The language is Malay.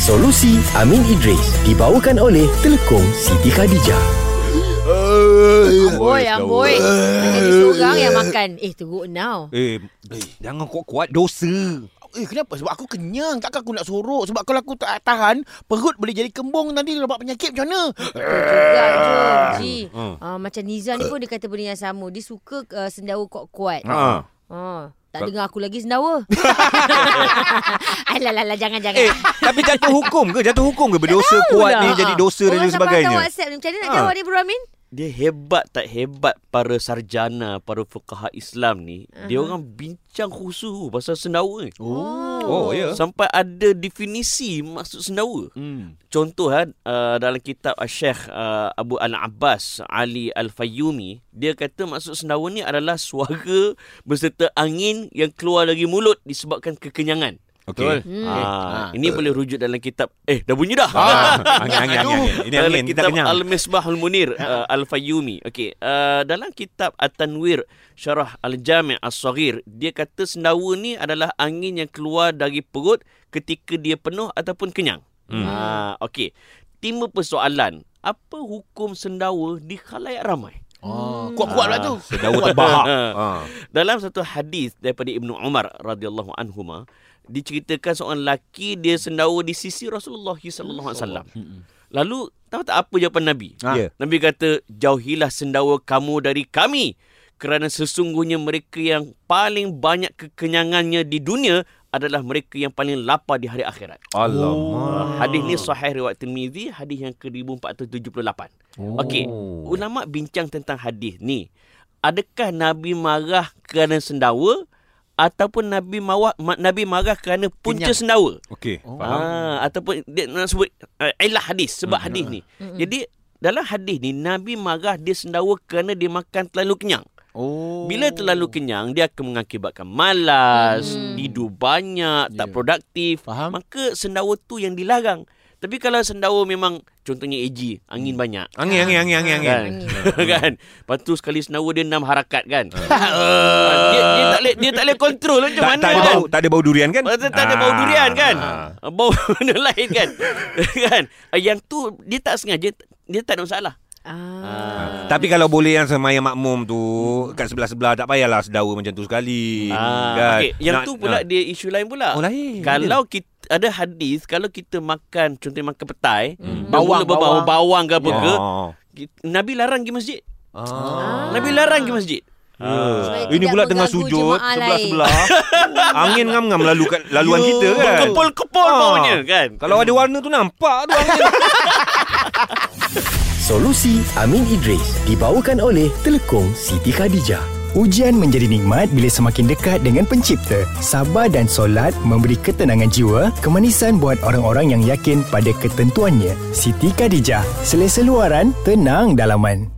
Solusi Amin Idris dibawakan oleh Telekom Siti Khadijah. Amboi, amboi. Jadi seorang yang makan. Eh, teruk now. Eh, eh jangan kuat-kuat dosa. Eh kenapa? Sebab aku kenyang. Takkan aku nak sorok. Sebab kalau aku tak tahan, perut boleh jadi kembung nanti dapat penyakit macam mana? Juga, Jom. Ji. Hmm. Ah, macam Nizam ni pun dia kata benda yang sama. Dia suka uh, sendawa kuat-kuat. Ha. Ah, tak dengar aku lagi sendawa. Alah, alah, jangan, jangan. Eh, tapi jatuh hukum ke? Jatuh hukum ke berdosa Tahu kuat lah. ni jadi dosa dan Orang lain sampai sebagainya? hantar WhatsApp ni. Macam mana nak Ha. jawab ni, Bro Amin? dia hebat tak hebat para sarjana, para fuqaha Islam ni, uh-huh. dia orang bincang khusus pasal sendawa ni. Oh. Oh, ya. Sampai ada definisi maksud sendawa. Hmm. Contoh kan uh, dalam kitab Syekh uh, Abu Al-Abbas Ali Al-Fayyumi, dia kata maksud sendawa ni adalah suara beserta angin yang keluar dari mulut disebabkan kekenyangan. Okey. Hmm. Ah, ini boleh rujuk dalam kitab eh dah bunyi dah. Ah, angin, angin, angin, angin. Ini dalam angin, kita kitab kenyang. Al-Misbahul Munir uh, Al-Fayyumi. Okey, uh, dalam kitab At-Tanwir Syarah Al-Jami' As-Saghir, dia kata sendawa ni adalah angin yang keluar dari perut ketika dia penuh ataupun kenyang. Hmm. Ah, okey. Timbul persoalan, apa hukum sendawa di khalayak ramai? Oh, kuat-kuat pula tu. Sendawa terbahak. ha. Dalam satu hadis daripada Ibnu Umar radhiyallahu anhuma diceritakan seorang lelaki dia sendawa di sisi Rasulullah sallallahu alaihi wasallam. Lalu tahu tak apa jawapan Nabi? Ha. Ya. Nabi kata, "Jauhilah sendawa kamu dari kami kerana sesungguhnya mereka yang paling banyak kekenyangannya di dunia adalah mereka yang paling lapar di hari akhirat." Alamak. Hadis ni sahih riwayat Tirmizi, hadis yang ke-1478. Oh. Okey, ulama bincang tentang hadis ni. Adakah Nabi marah kerana sendawa ataupun Nabi marah ma, Nabi marah kerana punca Kenyang. sendawa? Okey, Oh. faham. Ah, ataupun dia nak sebut uh, ilah hadis sebab hadis ni. Jadi dalam hadis ni Nabi marah dia sendawa kerana dia makan terlalu kenyang. Oh. Bila terlalu kenyang dia akan mengakibatkan malas, Hmm. tidur banyak, tak Ya. produktif. Faham. Maka sendawa tu yang dilarang. Tapi kalau sendawa memang contohnya AG, angin banyak. Angin, angin, angin, angin, angin. Kan? kan? Lepas tu sekali sendawa dia enam harakat kan. dia, dia tak dia tak boleh kontrol macam Tak, mana tak, ada kan. bau, tak ada bau durian kan? Tak, tak ada bau durian kan. Ah. Bau benda lain kan. kan? Yang tu dia tak sengaja dia tak ada masalah. Ah. Tapi kalau boleh yang semayang makmum tu kat sebelah-sebelah tak payahlah sedawa macam tu sekali. Ah, kan? okey. Yang Nak- tu pula nak- dia isu lain pula. Oh lain. Kalau kita ada hadis kalau kita makan contohnya makan petai, Hmm. bawang Bawang, bawang, bawang ke apa ke, Nabi larang pergi masjid. Ah. Nabi larang pergi masjid. Supaya Ini pula tengah sujud sebelah-sebelah. Angin ngam-ngam lalu kat laluan kita kan. Kepul-kepul Ah. baunya kan. Kalau ada warna tu nampak tu angin. Solusi Amin Idris dibawakan oleh Telekom Siti Khadijah. Ujian menjadi nikmat bila semakin dekat dengan pencipta. Sabar dan solat memberi ketenangan jiwa, kemanisan buat orang-orang yang yakin pada ketentuannya. Siti Khadijah, selesa luaran, tenang dalaman.